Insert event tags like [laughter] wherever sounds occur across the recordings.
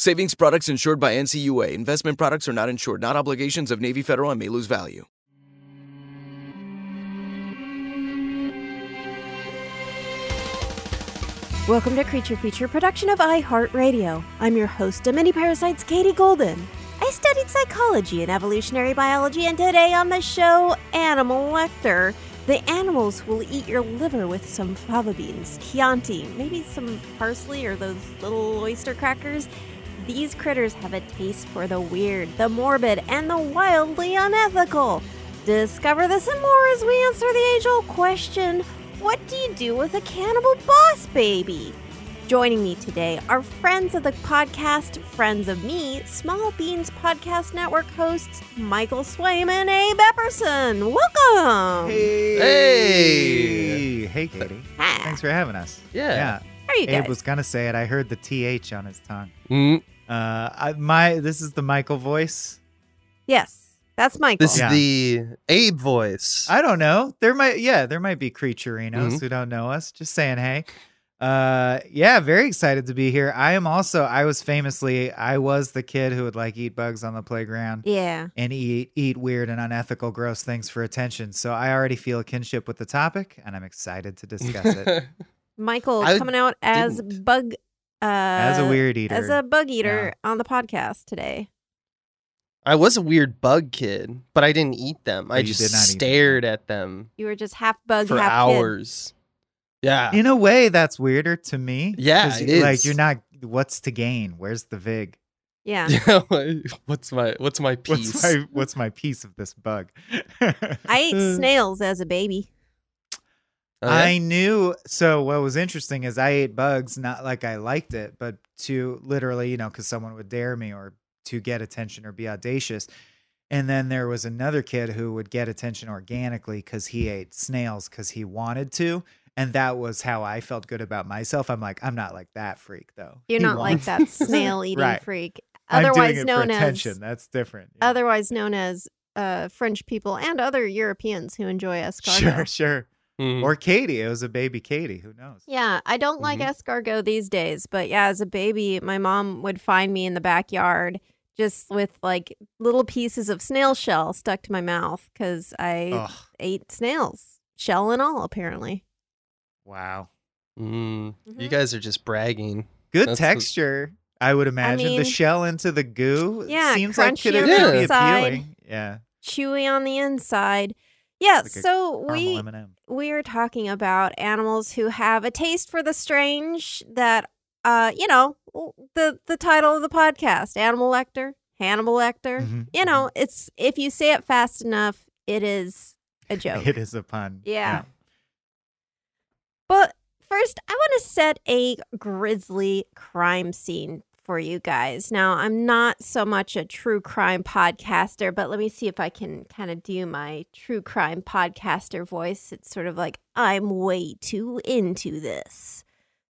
Savings products insured by NCUA. Investment products are not insured, not obligations of Navy Federal and may lose value. Welcome to Creature Feature, production of iHeartRadio. I'm your host Mini Parasites, Katie Golden. I studied psychology and evolutionary biology, and today on the show, Animal Lecter. The animals will eat your liver with some fava beans, Chianti, maybe some parsley or those little oyster crackers. These critters have a taste for the weird, the morbid, and the wildly unethical. Discover this and more as we answer the age old question what do you do with a cannibal boss baby? Joining me today are friends of the podcast, friends of me, Small Beans Podcast Network hosts Michael Swaim and Abe Epperson. Welcome. Hey. Hey. Hey, Katie. Hi. Thanks for having us. Yeah. Yeah. How are you guys? Abe was gonna say it. I heard the th on his tongue. Mm, Uh, I, my this is the Michael voice. yes, that's Michael. this Yeah. is the Abe voice. I don't know. There might, yeah, there might be creaturinos Mhm. who don't know us. Just saying, hey. Uh, yeah, very excited to be here. I am also. I was famously, I was the kid who would like eat bugs on the playground. yeah. and eat eat weird and unethical gross things for attention. So I already feel a kinship with the topic and I'm excited to discuss it. [laughs] Michael I coming out as didn't. bug uh As a weird eater. as a bug eater on the podcast today. I was a weird bug kid, but I didn't eat them. I you just did not eat them. stared at them You were just half bug, for half kid. hours. Yeah. In a way, that's weirder to me. Yeah, it Like is. you're not what's to gain? Where's the vig? Yeah. [laughs] what's my what's my piece? What's [laughs] my what's my piece of this bug? I ate Uh. [laughs] snails as a baby. Oh, yeah? I knew. So what was interesting is I ate bugs not like I liked it, but to literally, you know, because someone would dare me or to get attention or be audacious. And then there was another kid who would get attention organically because he ate snails because he wanted to. And that was how I felt good about myself. I'm like, I'm not like that freak though. You're He not like that [laughs] snail eating Right. freak. I'm Otherwise doing it known for as attention. That's different. yeah. otherwise known as uh, French people and other Europeans who enjoy escargot. Sure, sure. Mm. Or Katie. It was a baby Katie. Who knows? Yeah, I don't like Mhm. escargot these days, but yeah, as a baby, my mom would find me in the backyard just with like little pieces of snail shell stuck to my mouth because I Ugh. ate snails, shell and all, apparently. Wow. Mm. You Mhm. guys are just bragging. Good That's the- texture. I would imagine mean- the shell into the goo. Yeah, seems like could crunchy it on the be appealing? Yeah, Chewy on the inside. Yeah, Like so we M&M. we are talking about animals who have a taste for the strange that uh you know the the title of the podcast animal lecter hannibal lecter Mhm, you know it's if you say it fast enough it is a [laughs] joke It is a pun. Yeah. but first i want to set a grisly crime scene for you guys now i'm not so much a true crime podcaster but let me see if i can kind of do my true crime podcaster voice it's sort of like i'm way too into this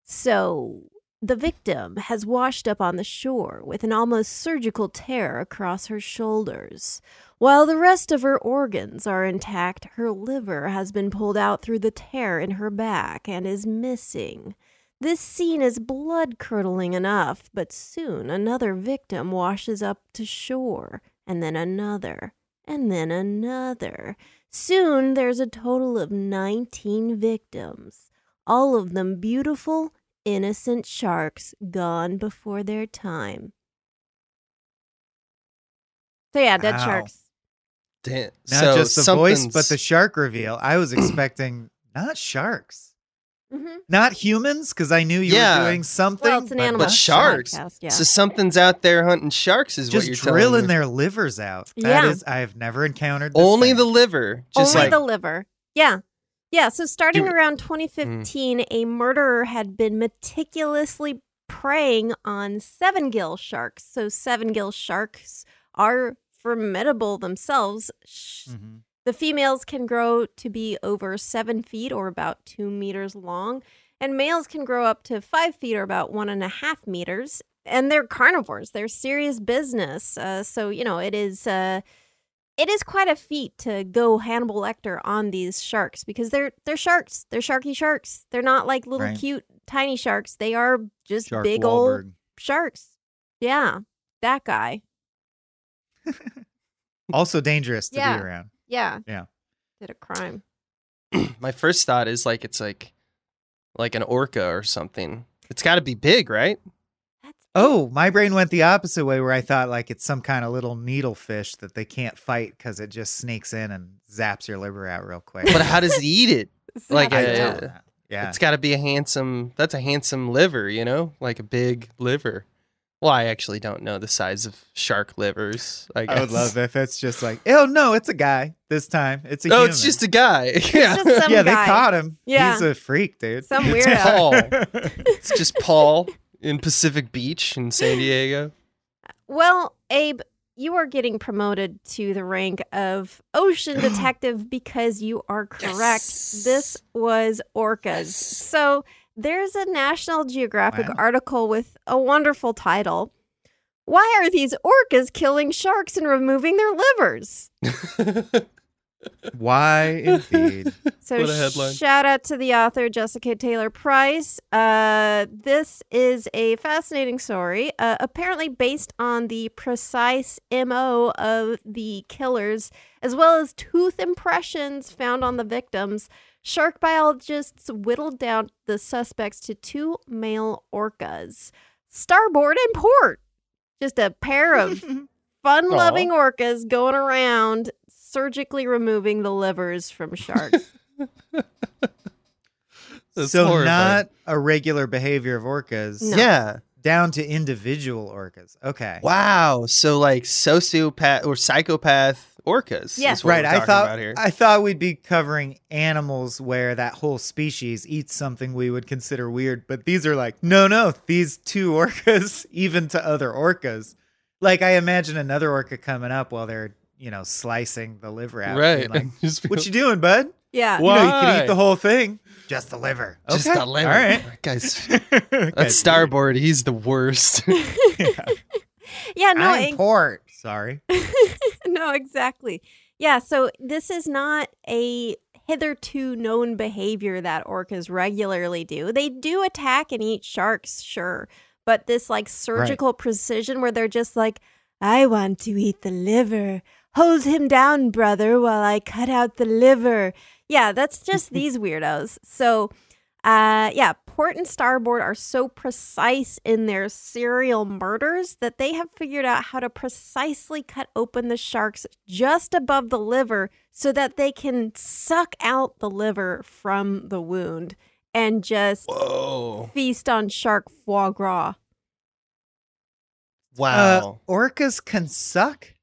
so The victim has washed up on the shore with an almost surgical tear across her shoulders. While the rest of her organs are intact, her liver has been pulled out through the tear in her back and is missing. This scene is blood curdling enough, but soon another victim washes up to shore, and then another, and then another. Soon there's a total of 19 victims, all of them beautiful, innocent sharks gone before their time. So, yeah, dead Wow. sharks. Damn. Not so just the voice, but the shark reveal. I was expecting not sharks, Mm-hmm. not humans, because I knew you Yeah. were doing something. Well, it's an but animal But sharks. podcast, yeah. So something's out there hunting sharks, is what Just you're telling drilling me. their livers out. That Yeah. is- I have never encountered this Only thing. the liver. Just Only like the liver. Yeah. Yeah. So starting You- around 2015, a murderer had been meticulously preying on seven gill sharks. So seven gill sharks are formidable themselves. Sh- Mhm. The females can grow to be over seven feet or about two meters long, and males can grow up to five feet or about one and a half meters. And they're carnivores; they're serious business. Uh, so you know it is. Uh, it is quite a feat to go Hannibal Lecter on these sharks because they're they're sharks. They're sharky sharks. They're not like little Right. cute tiny sharks. They are just Shark big old sharks. Yeah, that guy. [laughs] Also dangerous to Yeah. be around. Yeah. Yeah. Did a crime. [clears throat] my first thought is like it's like like an orca or something. It's got to be big, right? Oh, my brain went the opposite way where I thought like it's some kind of little needlefish that they can't fight because it just sneaks in and zaps your liver out real quick. But how does it eat it? [laughs] Like uh, I a- don't yeah. It's got to be a handsome. That's a handsome liver, you know, like a big liver. Well, I actually don't know the size of shark livers. I, guess. I would love if it's just like, oh no, it's a guy this time. It's a Oh, human. it's just a guy. [laughs] yeah, just some yeah, they caught him. Yeah. He's a freak, dude. Some It's weirdo. Paul. [laughs] it's just Paul in Pacific Beach in San Diego. Well, Abe, you are getting promoted to the rank of ocean [gasps] detective because you are correct. Yes. This was orcas. So there's a National Geographic Wow. article with a wonderful title. Why are these orcas killing sharks and removing their livers? [laughs] Why indeed? [laughs] So What a headline. shout out to the author Jessica Taylor Price. Uh, this is a fascinating story, uh, apparently based on the precise mo of the killers, as well as tooth impressions found on the victims. Shark biologists whittled down the suspects to two male orcas, starboard and port. Just a pair of [laughs] fun-loving orcas going around surgically removing the livers from sharks. [laughs] So horrifying. not a regular behavior of orcas. No. Yeah. Down to individual orcas. Okay. Wow. So like sociopath or psychopath orcas. Yes. Right. I thought. I thought we'd be covering animals where that whole species eats something we would consider weird, but these are like, no, no, these two [laughs] orcas, even to other orcas. Like I imagine another orca coming up while they're, you know, slicing the liver out. right. Like, [laughs] Just what you doing, bud? Yeah. You know, you can eat the whole thing. Just the liver. Just the liver. All right. That guy's [laughs] That's that's starboard. He's the worst. Yeah, no, I'm ex- port. Sorry. [laughs] no, exactly. Yeah, so this is not a hitherto known behavior that orcas regularly do. They do attack and eat sharks, sure, but this like surgical precision where they're just like, I want to eat the liver. Hold him down, brother, while I cut out the liver. Yeah, that's just [laughs] these weirdos. So, uh, yeah, port and starboard are so precise in their serial murders that they have figured out how to precisely cut open the sharks just above the liver so that they can suck out the liver from the wound and just Whoa. feast on shark foie gras. Wow. Uh, orcas can suck.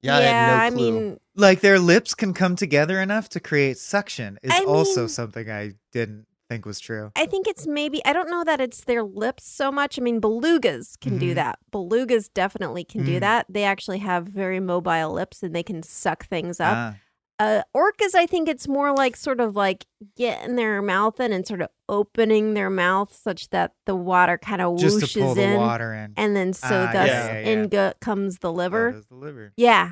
yeah, I had no clue. mean, Like their lips can come together enough to create suction is I also mean- something I didn't think was true. I think it's maybe I don't know that it's their lips so much. I mean, belugas can do Mhm. that. Belugas definitely can do Mm. that. They actually have very mobile lips and they can suck things up. Ah, Uh, orcas, I think it's more like sort of like getting their mouth in and sort of opening their mouth such that the water kind of whooshes to pull the in, water in. and then so Ah, thus yeah, yeah, yeah. in go- comes the liver. the liver. Yeah,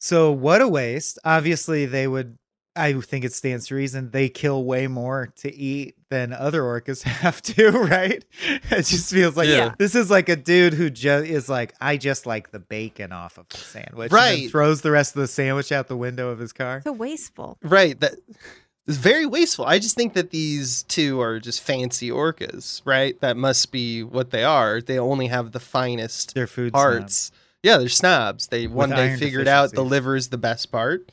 So what a waste. Obviously, they would. I think it stands to reason they kill way more to eat than other orcas [laughs] have to, right? It just feels like Yeah. this is like a dude who just is like, I just like the bacon off of the sandwich, and then Right. throws the rest of the sandwich out the window of his car. so wasteful. Right. That is very wasteful. I just think that these two are just fancy orcas, right? That must be what they are. They only have the finest Their food parts. Yeah, they're snobs. They one day figured out the liver is the best part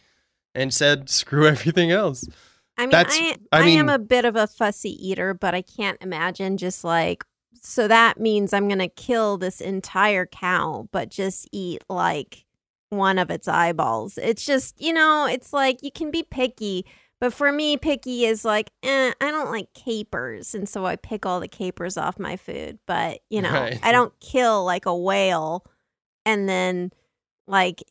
and said, screw everything else. I mean, That's- I, I I, am a bit of a fussy eater, but I can't imagine just like, so that means I'm going to kill this entire cow, but just eat like one of its eyeballs. It's just, you know, it's like you can be picky, but for me, picky is like, eh, I don't like capers. And so I pick all the capers off my food. But, you know, Right. I don't kill like a whale and then like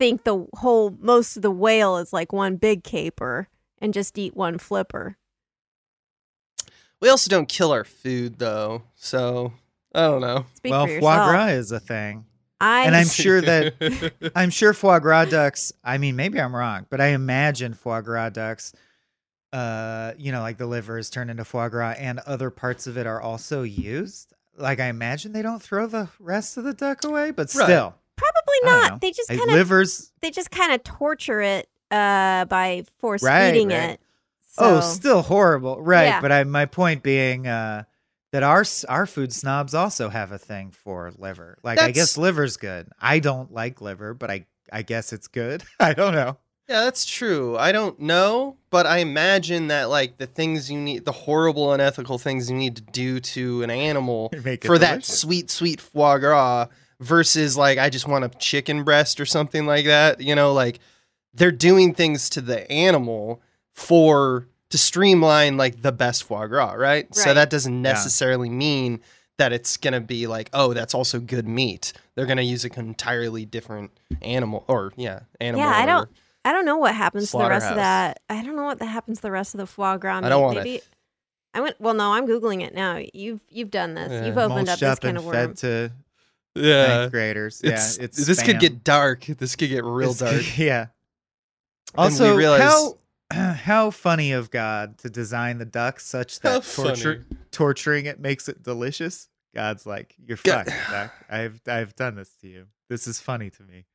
think the whole, most of the whale is like one big caper and just eat one flipper. We also don't kill our food though. So I don't know. Speak well, for foie gras is a thing, I and I'm [laughs] sure that [laughs] I'm sure foie gras ducks. I mean, maybe I'm wrong, but I imagine foie gras ducks. Uh, you know, like the liver is turned into foie gras, and other parts of it are also used. Like I imagine they don't throw the rest of the duck away, but Right. still, probably don't They just kind of livers. they just kind of torture it uh by force Right, feeding right. it. Oh, still horrible, right? Yeah. But I, my point being uh, that our our food snobs also have a thing for liver. Like I guess liver's good. I don't like liver, but I I guess it's good. [laughs] I don't know. Yeah, that's true. I don't know, but I imagine that like the things you need, the horrible, unethical things you need to do to an animal [laughs] Make it for that sweet, sweet foie gras versus like I just want a chicken breast or something like that. You know, like they're doing things to the animal for to streamline like the best foie gras, right? So that doesn't necessarily mean that it's gonna be like, oh, that's also good meat. They're gonna use an entirely different animal, or yeah, animal. Yeah, I don't I don't know what happens to the rest of that. I don't know what that happens to the rest of the foie gras. I don't wanna- Maybe I went well no, I'm googling it now. You've you've done this. Yeah. You've opened Mulched up this up kind and of fed worm. to Yeah, ninth graders. It's, yeah, it's this could get dark. This could get real It's- [laughs] dark. Yeah. Also, realize- how [clears throat] how funny of God to design the duck such that torture, torturing it makes it delicious. God's like, you're God- fucked, duck. I've I've done this to you. This is funny to me.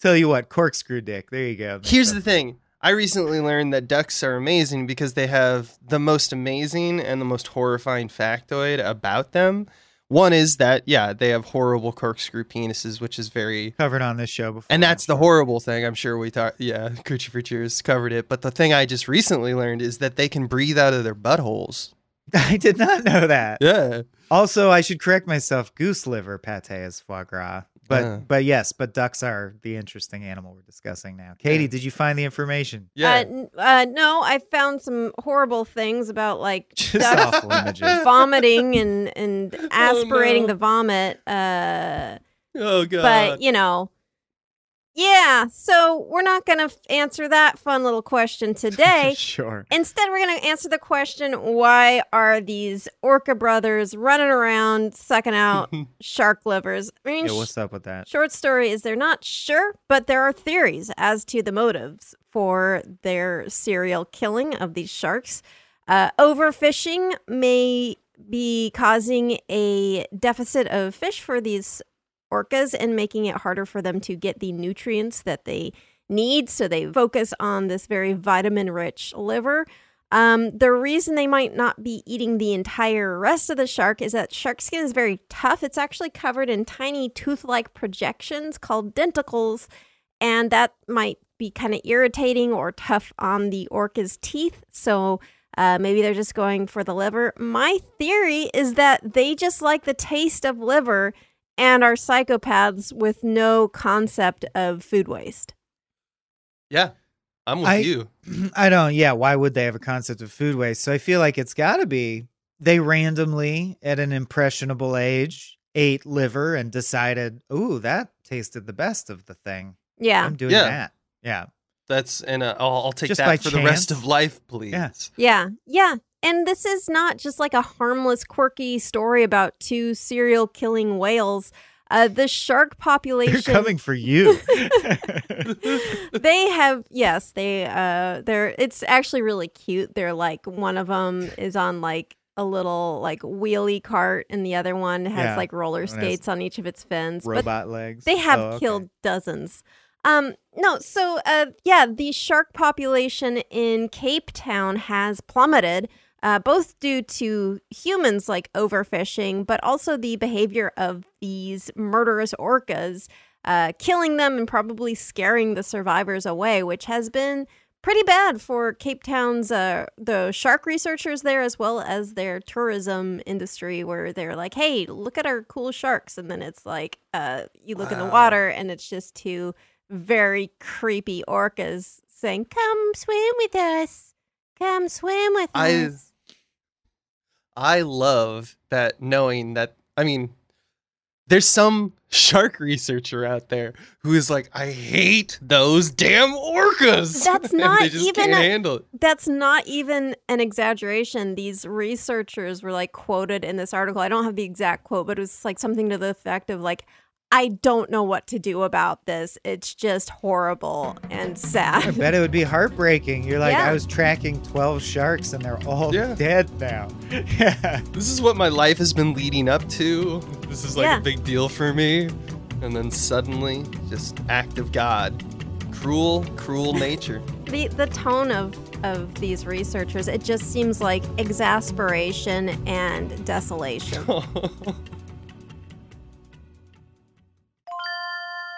Tell you what, corkscrew dick. There you go. Here's the thing. I recently learned that ducks are amazing because they have the most amazing and the most horrifying factoid about them. One is that yeah, they have horrible corkscrew penises, which is very covered on this show before. and that's the horrible thing. I'm sure we talked. Yeah, [laughs] Coochie for Cheers covered it. But the thing I just recently learned is that they can breathe out of their buttholes. [laughs] I did not know that. Yeah. Also, I should correct myself. Goose liver pate is foie gras. But Uh. but yes, but ducks are the interesting animal we're discussing now. Katie, Yeah. did you find the information? Uh, n- uh, no, I found some horrible things about like [laughs] Just ducks [laughs] vomiting and and aspirating no. the vomit. Uh, oh god. but you know, yeah. So we're not gonna f- answer that fun little question today. [laughs] sure. Instead, we're going to answer the question why are these orca brothers running around sucking out [laughs] shark livers? I mean, Yeah, what's up with that? short story is they're not sure, but there are theories as to the motives for their serial killing of these sharks. Uh, overfishing may be causing a deficit of fish for these orcas and making it harder for them to get the nutrients that they need. So they focus on this very vitamin rich liver. Um, the reason they might not be eating the entire rest of the shark is that shark skin is very tough. It's actually covered in tiny tooth like projections called denticles, and that might be kind of irritating or tough on the orca's teeth. So uh, maybe they're just going for the liver. My theory is that they just like the taste of liver and are psychopaths with no concept of food waste. yeah. I'm with I- you. [clears throat] I don't. Yeah, why would they have a concept of food waste? So I feel like it's got to be they randomly at an impressionable age ate liver and decided, "Ooh, that tasted the best of the thing. Yeah. I'm doing Yeah. that." Yeah. That's and uh, I'll, I'll take Just that for the rest of life, please. Yeah. Yeah, yeah. And this is not just like a harmless, quirky story about two serial killing whales. Uh, the shark [laughs] population. They're coming for you. [laughs] they have yes, they uh, they're. It's actually really cute. They're like one of them is on like a little like wheelie cart, and the other one has Yeah, like roller skates on each of its fins. But Robot legs. They have Oh, okay. killed dozens. Um, no, so uh, yeah, the shark population in Cape Town has plummeted, uh, both due to humans like overfishing, but also the behavior of these murderous orcas, uh, killing them and probably scaring the survivors away, which has been pretty bad for Cape Town's uh, the shark researchers there as well as their tourism industry where they're like, "Hey, look at our cool sharks." And then it's like uh, you look in the water and it's just two very creepy orcas saying, "Come swim with us. Come swim with I- us." I love that knowing that. I mean, there's some shark researcher out there who is like, I hate those damn orcas. That's [laughs] not even a- handle it. That's not even an exaggeration. These researchers were like quoted in this article. I don't have the exact quote, but it was like something to the effect of like, I don't know what to do about this. It's just horrible and sad. I bet it would be heartbreaking. You're like, Yeah. I was tracking 12 sharks and they're all Yeah. dead now. [laughs] yeah. This is what my life has been leading up to. This is like Yeah. a big deal for me. And then suddenly, just act of God. Cruel, cruel [laughs] nature. the the tone of of these researchers, it just seems like exasperation and desolation. [laughs]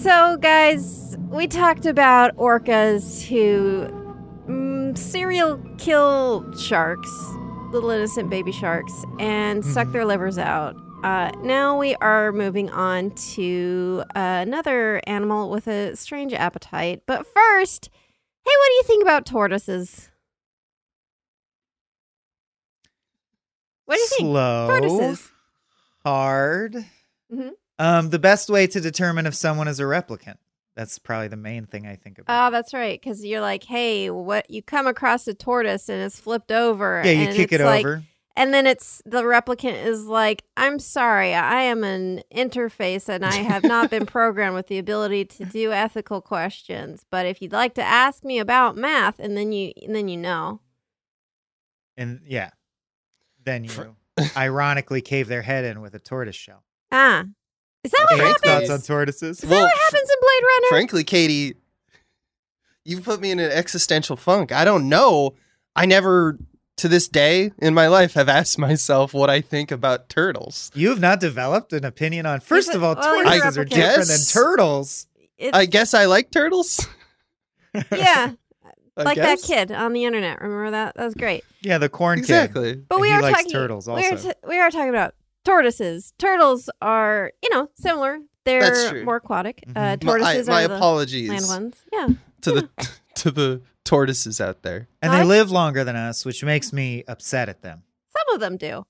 So, guys, we talked about orcas who mm, serial kill sharks, little innocent baby sharks, and suck their livers out. Uh, now we are moving on to uh, another animal with a strange appetite. But first, hey, what do you think about tortoises? What do you think? Slow. Tortoises. Hard. Mhm. Um, the best way to determine if someone is a replicant. That's probably the main thing I think about. Oh, that's right. Because you're like, hey, what you come across a tortoise and it's flipped over. yeah, you and kick it's it like- over. And then it's the replicant is like, I'm sorry, I am an interface and I have not been [laughs] programmed with the ability to do ethical questions. But if you'd like to ask me about math, and then you and then you know. And yeah, then you ironically cave their head in with a tortoise shell. Ah. Is that what Any Frankly- happens? thoughts on tortoises? Is that what happens in Blade Runner? Frankly, Katie, you've put me in an existential funk. I don't know. I never, to this day in my life, have asked myself what I think about turtles. You have not developed an opinion on. First of all, well, tortoises are replicant. different than turtles. It's, I guess I like turtles. [laughs] yeah, I like guess. that kid on the internet. Remember that? That was great. Yeah, the corn kid. Exactly. But And we he are likes talking turtles We are, also. t- we are talking about tortoises. Turtles are, you know, similar. They're That's true. more aquatic. Uh, Mhm. My, I- tortoises my are the apologies land ones. Yeah. to the [laughs] [laughs] to the tortoises out there. And I- they live longer than us, which makes me upset at them. Some of them do.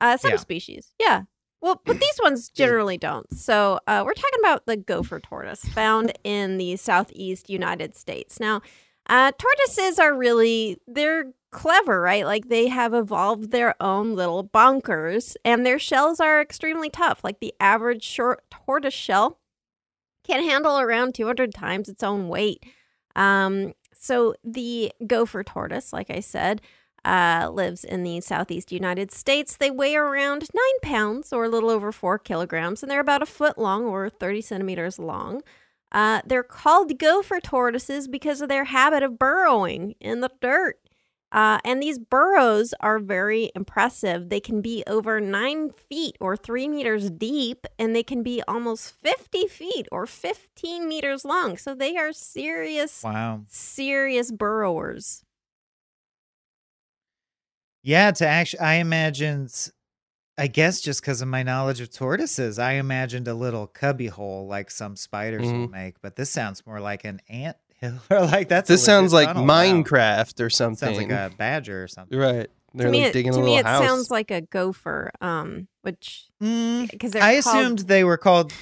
Uh, some Yeah. species. Yeah. Well, but these ones [clears throat] generally don't. So uh, we're talking about the gopher tortoise found [laughs] in the southeast United States. Now, uh, tortoises are really they're clever, right? Like they have evolved their own little bunkers, and their shells are extremely tough. Like the average short tortoise shell can handle around 200 times its own weight. Um, so the gopher tortoise, like I said, uh, lives in the southeast United States. They weigh around nine pounds or a little over four kilograms, and they're about a foot long or 30 centimeters long. Uh, they're called gopher tortoises because of their habit of burrowing in the dirt. Uh, and these burrows are very impressive. They can be over nine feet or three meters deep, and they can be almost 50 feet or 15 meters long. So they are serious, Wow. serious burrowers. Yeah, to actually, I imagined, I guess just because of my knowledge of tortoises, I imagined a little cubby hole like some spiders will Mhm. make, but this sounds more like an ant [laughs] hill or like that's. a this sounds like tunnel. Wow. Minecraft or something. Sounds like a badger or something. right. They're to me, like it, digging to a me it house. sounds like a gopher, um, which Mm, because they're I called- assumed they were called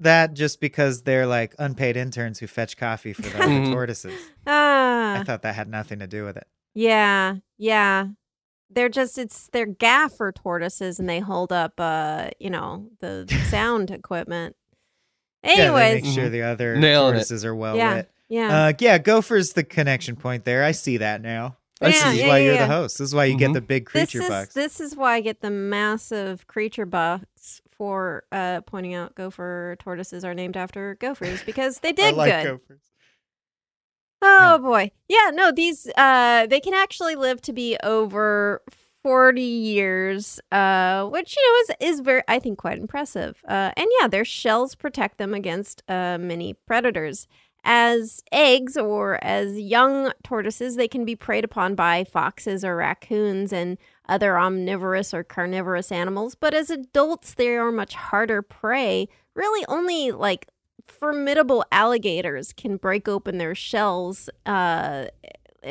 that just because they're like unpaid interns who fetch coffee for the [laughs] Mhm. tortoises. Ah, I thought that had nothing to do with it. yeah, yeah. They're just it's they're gaffer tortoises, and they hold up, uh, you know, the [laughs] sound equipment. yeah, Anyways, make sure the other Nailing it. tortoises are well yeah, lit. Yeah. Uh, yeah, Gopher's the connection point there. I see that now. This Yeah, is yeah, why yeah, you're yeah. the host. This is why you get Mhm. the big this creature is bucks. this is why I get the massive creature bucks for uh, pointing out gopher tortoises are named after gophers because they [laughs] I did like good. gophers. Oh boy. Yeah, no, these uh they can actually live to be over 40 years, uh which you know is is very I think quite impressive. Uh and yeah, their shells protect them against uh many predators. As eggs or as young tortoises, they can be preyed upon by foxes or raccoons and other omnivorous or carnivorous animals, but as adults they are much harder prey. Really only like formidable alligators can break open their shells uh,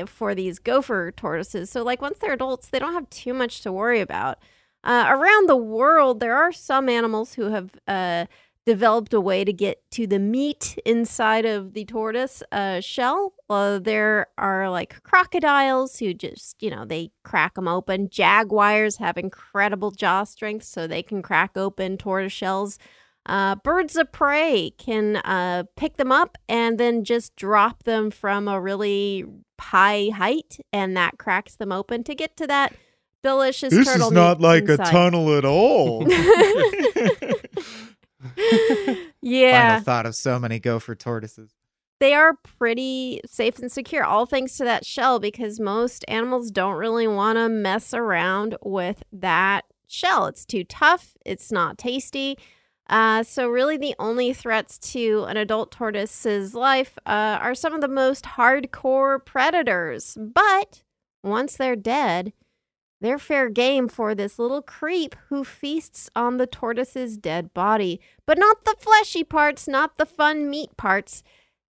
for these gopher tortoises. So, like, once they're adults, they don't have too much to worry about. Uh, around the world, there are some animals who have uh, developed a way to get to the meat inside of the tortoise uh, shell. There are like crocodiles who just, you know, they crack them open. Jaguars have incredible jaw strength, so they can crack open tortoise shells. Uh, birds of prey can uh, pick them up and then just drop them from a really high height, and that cracks them open to get to that delicious This turtle is not like a tunnel at all. [laughs] [laughs] [laughs] [laughs] yeah, Final thought of so many gopher tortoises. they are pretty safe and secure, all thanks to that shell, because most animals don't really want to mess around with that shell. It's too tough, it's not tasty. Uh, so, really, the only threats to an adult tortoise's life uh, are some of the most hardcore predators. But once they're dead, they're fair game for this little creep who feasts on the tortoise's dead body. But not the fleshy parts, not the fun meat parts.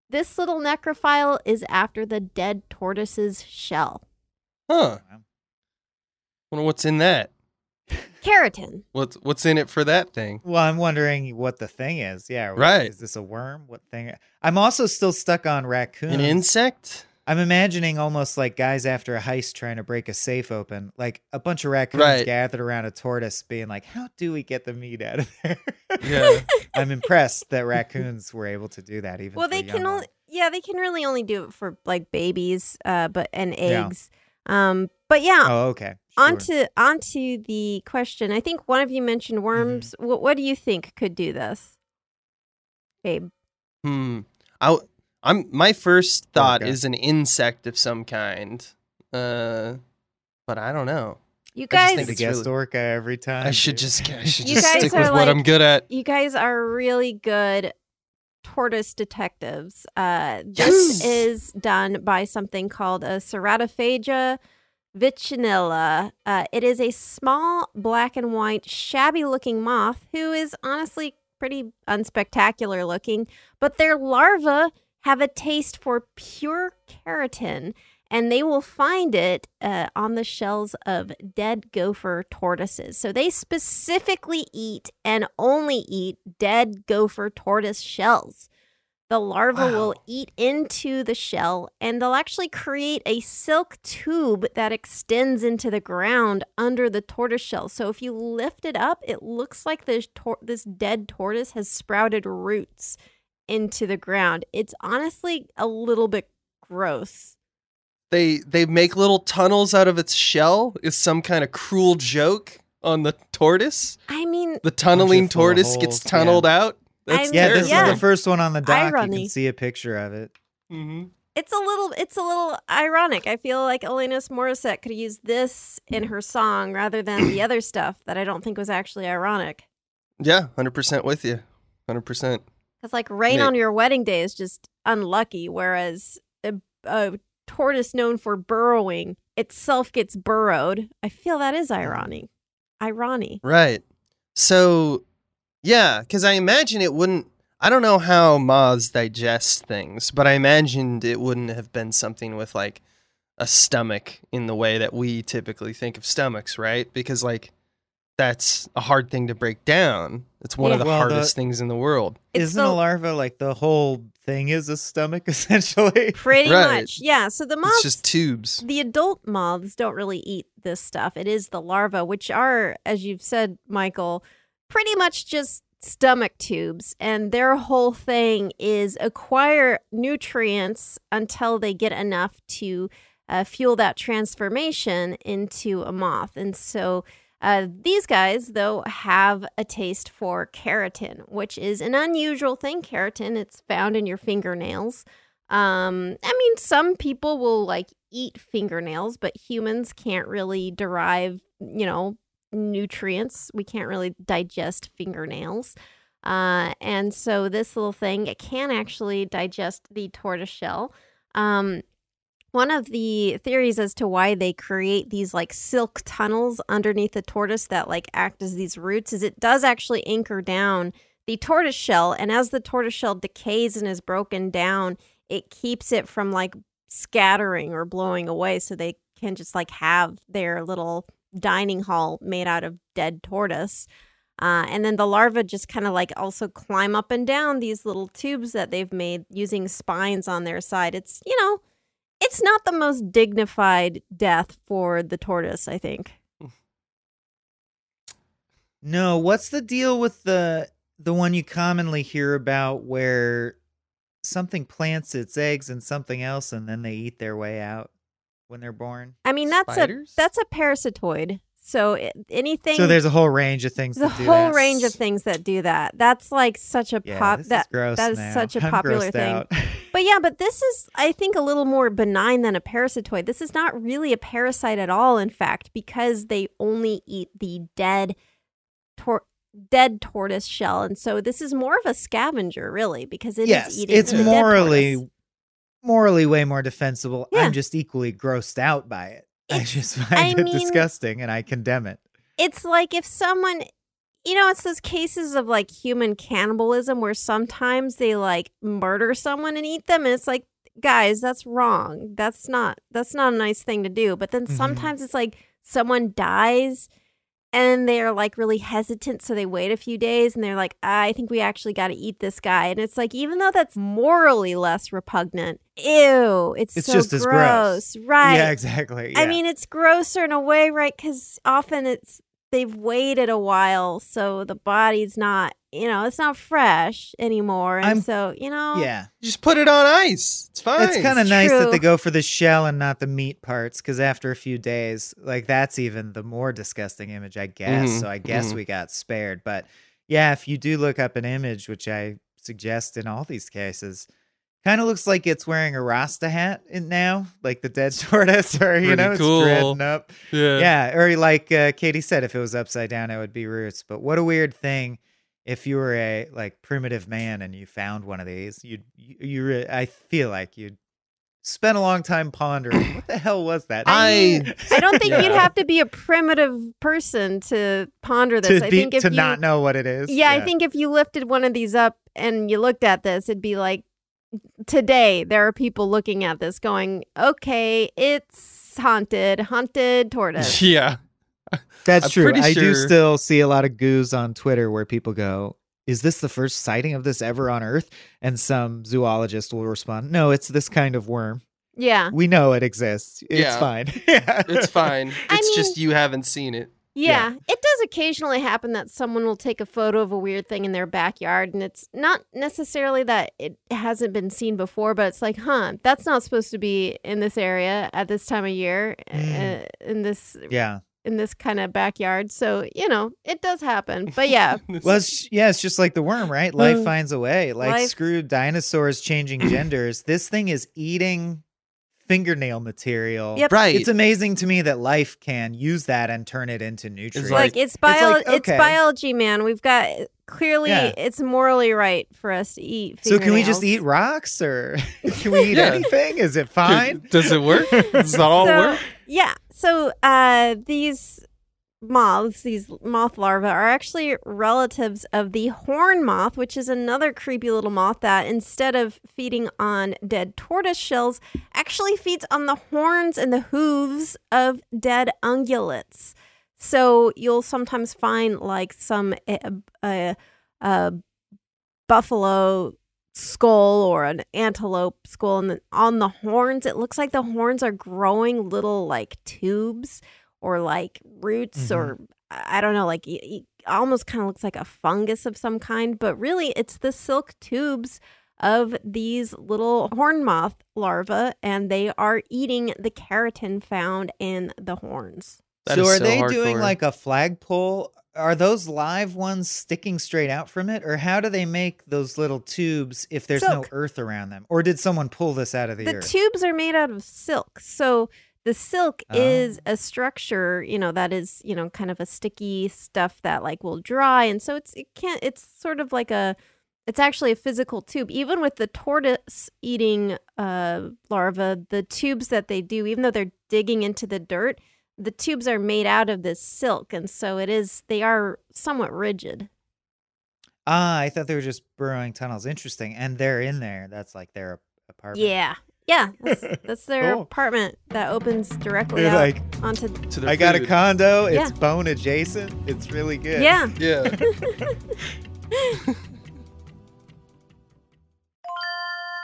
This little necrophile is after the dead tortoise's shell. Huh. Wonder what's in that. Keratin. What's what's in it for that thing? Well, I'm wondering what the thing is. Yeah, Right. Is this a worm? What thing? I'm also still stuck on raccoon. An insect? I'm imagining almost like guys after a heist trying to break a safe open, like a bunch of raccoons Right. gathered around a tortoise, being like, "How do we get the meat out of there?" Yeah. [laughs] I'm impressed that raccoons were able to do that. Even Well, they can only yeah, they can really only do it for like babies, uh, but and Yeah. eggs. Um, but yeah, Oh, okay. Sure. onto onto the question. I think one of you mentioned Mm-hmm. worms. What what do you think could do this, babe? Hmm. I I'm my first thought Okay. is an insect of some kind. Uh but I don't know. You I just guys, think the it's guest really- orca every time. I should dude. just I [laughs] should You just guys stick are with what like- I'm good at. you guys are really good tortoise detectives. Uh, this Yes! is done by something called a Ceratophaga vicinella. Uh, it is a small black and white, shabby looking moth who is honestly pretty unspectacular looking, but their larvae have a taste for pure keratin. And they will find it uh, on the shells of dead gopher tortoises. So they specifically eat and only eat dead gopher tortoise shells. the larva will eat into the shell and they'll actually create a silk tube that extends into the ground under the tortoise shell. So if you lift it up, it looks like this tor- this dead tortoise has sprouted roots into the ground. It's honestly a little bit gross. They they make little tunnels out of its shell. Is some kind of cruel joke on the tortoise? I mean, The tunneling full of tortoise gets holes, yeah. tunneled out. That's I'm- Yeah, this Yeah. is the first one on the doc. You can see a picture of it. hmm it's a little it's a little ironic. I feel like Alanis Morissette could use this in her song rather than the [clears throat] other stuff that I don't think was actually ironic. Yeah, hundred percent with you. Hundred percent. Because like rain on your wedding day is just unlucky, whereas a, a tortoise known for burrowing itself gets burrowed. I feel that is mm-hmm. irony. Irony. Right. So, yeah, because I imagine it wouldn't. I don't know how moths digest things, but I imagined it wouldn't have been something with like a stomach in the way that we typically think of stomachs, right? Because like that's a hard thing to break down. It's one of the Well, the- hardest things in the world. Isn't the- a larva like the whole thing is a stomach [laughs] essentially? Pretty Right. much. Yeah. So the It's moths just tubes. the adult moths don't really eat this stuff. It is the larvae, which are, as you've said, Michael, pretty much just stomach tubes. And their whole thing is acquire nutrients until they get enough to uh, fuel that transformation into a moth. And so uh, these guys, though, have a taste for keratin, which is an unusual thing. Keratin, it's found in your fingernails. Um, I mean, some people will like eat fingernails, but humans can't really derive, you know, nutrients. We can't really digest fingernails. Uh, and so this little thing, it can actually digest the tortoise shell. Um, one of the theories as to why they create these like silk tunnels underneath the tortoise that like act as these roots is it does actually anchor down the tortoise shell. And as the tortoise shell decays and is broken down, it keeps it from like scattering or blowing away so they can just like have their little dining hall made out of dead tortoise. Uh, and then the larvae just kind of like also climb up and down these little tubes that they've made using spines on their side. It's, you know, it's not the most dignified death for the tortoise, I think. No, what's the deal with the the one you commonly hear about where something plants its eggs in something else and then they eat their way out when they're born? I mean, that's Spiders? a that's a parasitoid. So anything So there's a whole range of things. there's a whole that. range of things that do that. That's like such a Yeah, pop that is gross that is now. such a I'm popular thing. out. [laughs] But yeah, but this is, I think, a little more benign than a parasitoid. This is not really a parasite at all, in fact, because they only eat the dead, tor- dead tortoise shell, and so this is more of a scavenger, really, because it is yes, eating. it's the dead morally morally way more defensible. Yeah. I'm just equally grossed out by it. I just [laughs] I find it mean- disgusting and I condemn it. It's like if someone, you know, it's those cases of like human cannibalism where sometimes they like murder someone and eat them, and it's like, guys, that's wrong. That's not that's not a nice thing to do. But then Mhm. sometimes it's like someone dies and they're like really hesitant so they wait a few days and they're like i think we actually got to eat this guy and it's like even though that's morally less repugnant ew it's, It's so just as gross. right Yeah, exactly. I mean, it's grosser in a way, right? Because often it's they've waited a while, so the body's not, you know, it's not fresh anymore, and I'm- so you know, yeah. Just put it on ice. It's fine. It's kind of nice that true. they go for the shell and not the meat parts because after a few days, like that's even the more disgusting image, I guess. Mhm, So I guess mhm. we got spared. But yeah, if you do look up an image, which I suggest in all these cases, kind of looks like it's wearing a Rasta hat in now, like the dead [laughs] tortoise, or you Pretty know, cool. it's dreading up. yeah. Yeah, or like uh, Katie said, if it was upside down, it would be roots. But what a weird thing if you were a like primitive man and you found one of these. You'd you, you re- I feel like you'd spend a long time pondering what the hell was that? I I don't think you'd have to be a primitive person to ponder this. to I be, think if to you, not know what it is. yeah, I think if you lifted one of these up and you looked at this, it'd be like today there are people looking at this going, okay, it's haunted, haunted tortoise. [laughs] yeah. [laughs] that's I'm true. pretty I do still see a lot of goos on Twitter where people go, is this the first sighting of this ever on Earth? And some zoologist will respond, no, it's this kind of worm. Yeah. We know it exists. It's Yeah. fine. [laughs] yeah. It's fine. [laughs] I It's just you haven't seen it. Yeah, it does occasionally happen that someone will take a photo of a weird thing in their backyard, and it's not necessarily that it hasn't been seen before, but it's like, huh, that's not supposed to be in this area at this time of year, Mm. uh, in this yeah. In this kind of backyard. So you know, it does happen. But yeah, [laughs] Well, it's, yeah, it's just like the worm, right? Life Mm. finds a way. Like Life- screw dinosaurs changing [clears throat] genders. This thing is eating fingernail material. Yep. Right. It's amazing to me that life can use that and turn it into nutrients. like, like- it's bio, like, it's biology, man. We've got clearly, Yeah. it's morally right for us to eat. so can we just eat rocks or [laughs] can we [laughs] eat Yeah. anything? Is it fine? Does it work? Does that all so, work? Yeah. So uh, these moths, these moth larvae, are actually relatives of the horn moth, which is another creepy little moth that instead of feeding on dead tortoise shells, actually feeds on the horns and the hooves of dead ungulates. So you'll sometimes find like some uh, uh, uh, buffalo skull or an antelope skull and then on the horns it looks like the horns are growing little like tubes or like roots Mhm. or I I don't know like it, it almost kind of looks like a fungus of some kind but really it's the silk tubes of these little horn moth larvae and they are eating the keratin found in the horns. That so are so they doing like a flagpole? Are those live ones sticking straight out from it? Or how do they make those little tubes if there's no earth around them? Or did someone pull this out of the, air? the earth? tubes are made out of silk so the silk Oh. is a structure you know that is you know kind of a sticky stuff that like will dry and so it's it can't it's sort of like a it's actually a physical tube even with the tortoise eating uh larva the tubes that they do even though they're digging into the dirt the tubes are made out of this silk and so it is they are somewhat rigid ah, I thought they were just burrowing tunnels. Interesting. And they're in there. That's like their apartment. yeah yeah that's, [laughs] that's their Cool. apartment that opens directly They're out like, onto To their I got a condo. It's Yeah. bone adjacent. It's really good. yeah Yeah. [laughs] [laughs]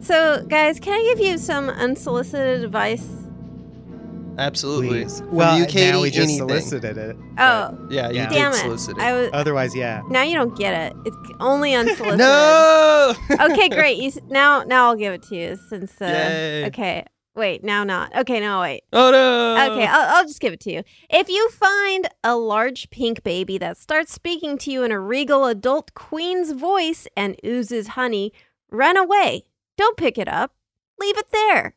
So, guys, can I give you some unsolicited advice? Absolutely. Please. Well, you, Katie, now we just anything. solicited it. Oh, Yeah, you Yeah. did damn it! solicit it. I was Otherwise, yeah. now you don't get it. It's only [laughs] unsolicited. no. [laughs] okay, great. You, s- now, now I'll give it to you since. Uh, Yay. Okay, wait. Now not. Okay, no, wait. oh no. Okay, I'll, I'll just give it to you. If you find a large pink baby that starts speaking to you in a regal adult queen's voice and oozes honey, run away. Don't pick it up. Leave it there.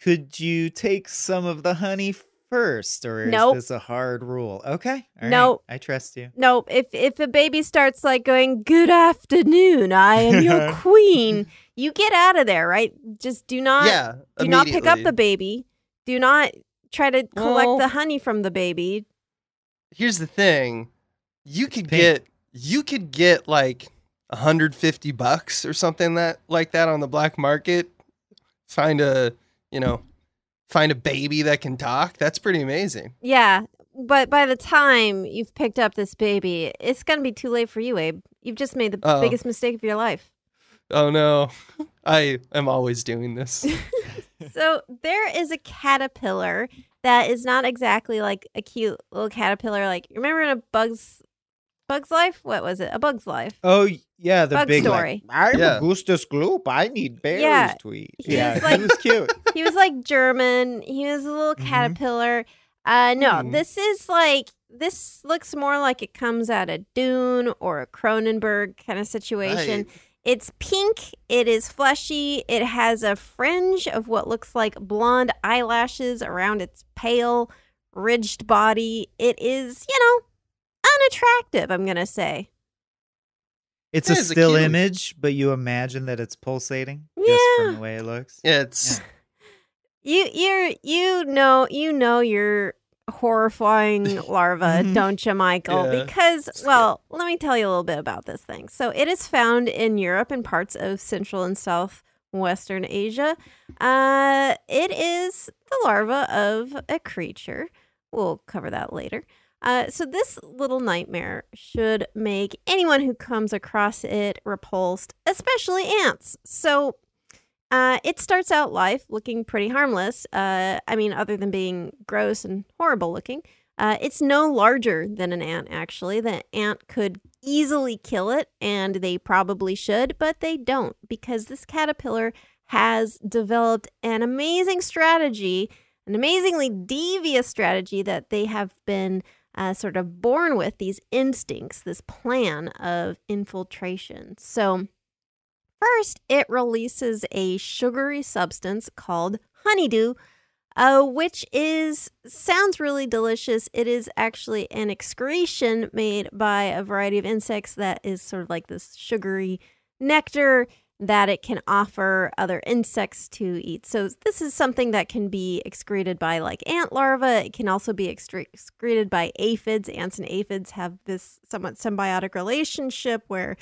Could you take some of the honey first, or is this a hard rule? Okay. all right, Nope. I trust you. No, if if a baby starts like going, "Good afternoon, I am your [laughs] queen," you get out of there, right? Just do not yeah. do not pick up the baby. Do not try to collect Well- the honey from the baby. Here's the thing. You could Pink. get you could get like 150 bucks or something that like that on the black market. Find a, you know, find a baby that can talk. That's pretty amazing. Yeah, but by the time you've picked up this baby, it's gonna be too late for you, Abe. You've just made the Uh-oh. biggest mistake of your life. Oh no. [laughs] I am always doing this. [laughs] So there is a caterpillar that is not exactly like a cute little caterpillar. Like remember in a Bugs Bug's Life. What was it? A Bug's Life. Oh yeah, the Bug big like, story. I'm Yeah. Augustus Gloop. I need berries Yeah, to eat. he Yeah, was like- he was cute. [laughs] he was like German. He was a little Mhm. caterpillar. Uh no, Hmm. this is like this looks more like it comes out of Dune or a Cronenberg kind of situation. Right. It's pink, it is fleshy, it has a fringe of what looks like blonde eyelashes around its pale, ridged body. It is, you know, unattractive, I'm going to say. It's Yeah, a it's a still image, but you imagine that it's pulsating just Yeah. from the way it looks. Yeah, it's You you you know you know you're horrifying [laughs] larva, don't you, Michael? Yeah. Because well, let me tell you a little bit about this thing. So it is found in Europe and parts of Central and Southwestern Asia. Uh, it is the larva of a creature. We'll cover that later. Uh, so this little nightmare should make anyone who comes across it repulsed, especially ants. So uh, it starts out life looking pretty harmless. Uh, I mean, other than being gross and horrible looking. Uh, it's no larger than an ant, actually. The ant could easily kill it, and they probably should, but they don't because this caterpillar has developed an amazing strategy, an amazingly devious strategy that they have been uh, sort of born with these instincts, this plan of infiltration. So, First, it releases a sugary substance called honeydew, uh, which is sounds really delicious. It is actually an excretion made by a variety of insects that is sort of like this sugary nectar that it can offer other insects to eat. So this is something that can be excreted by like ant larvae. It can also be excreted by aphids. Ants and aphids have this somewhat symbiotic relationship where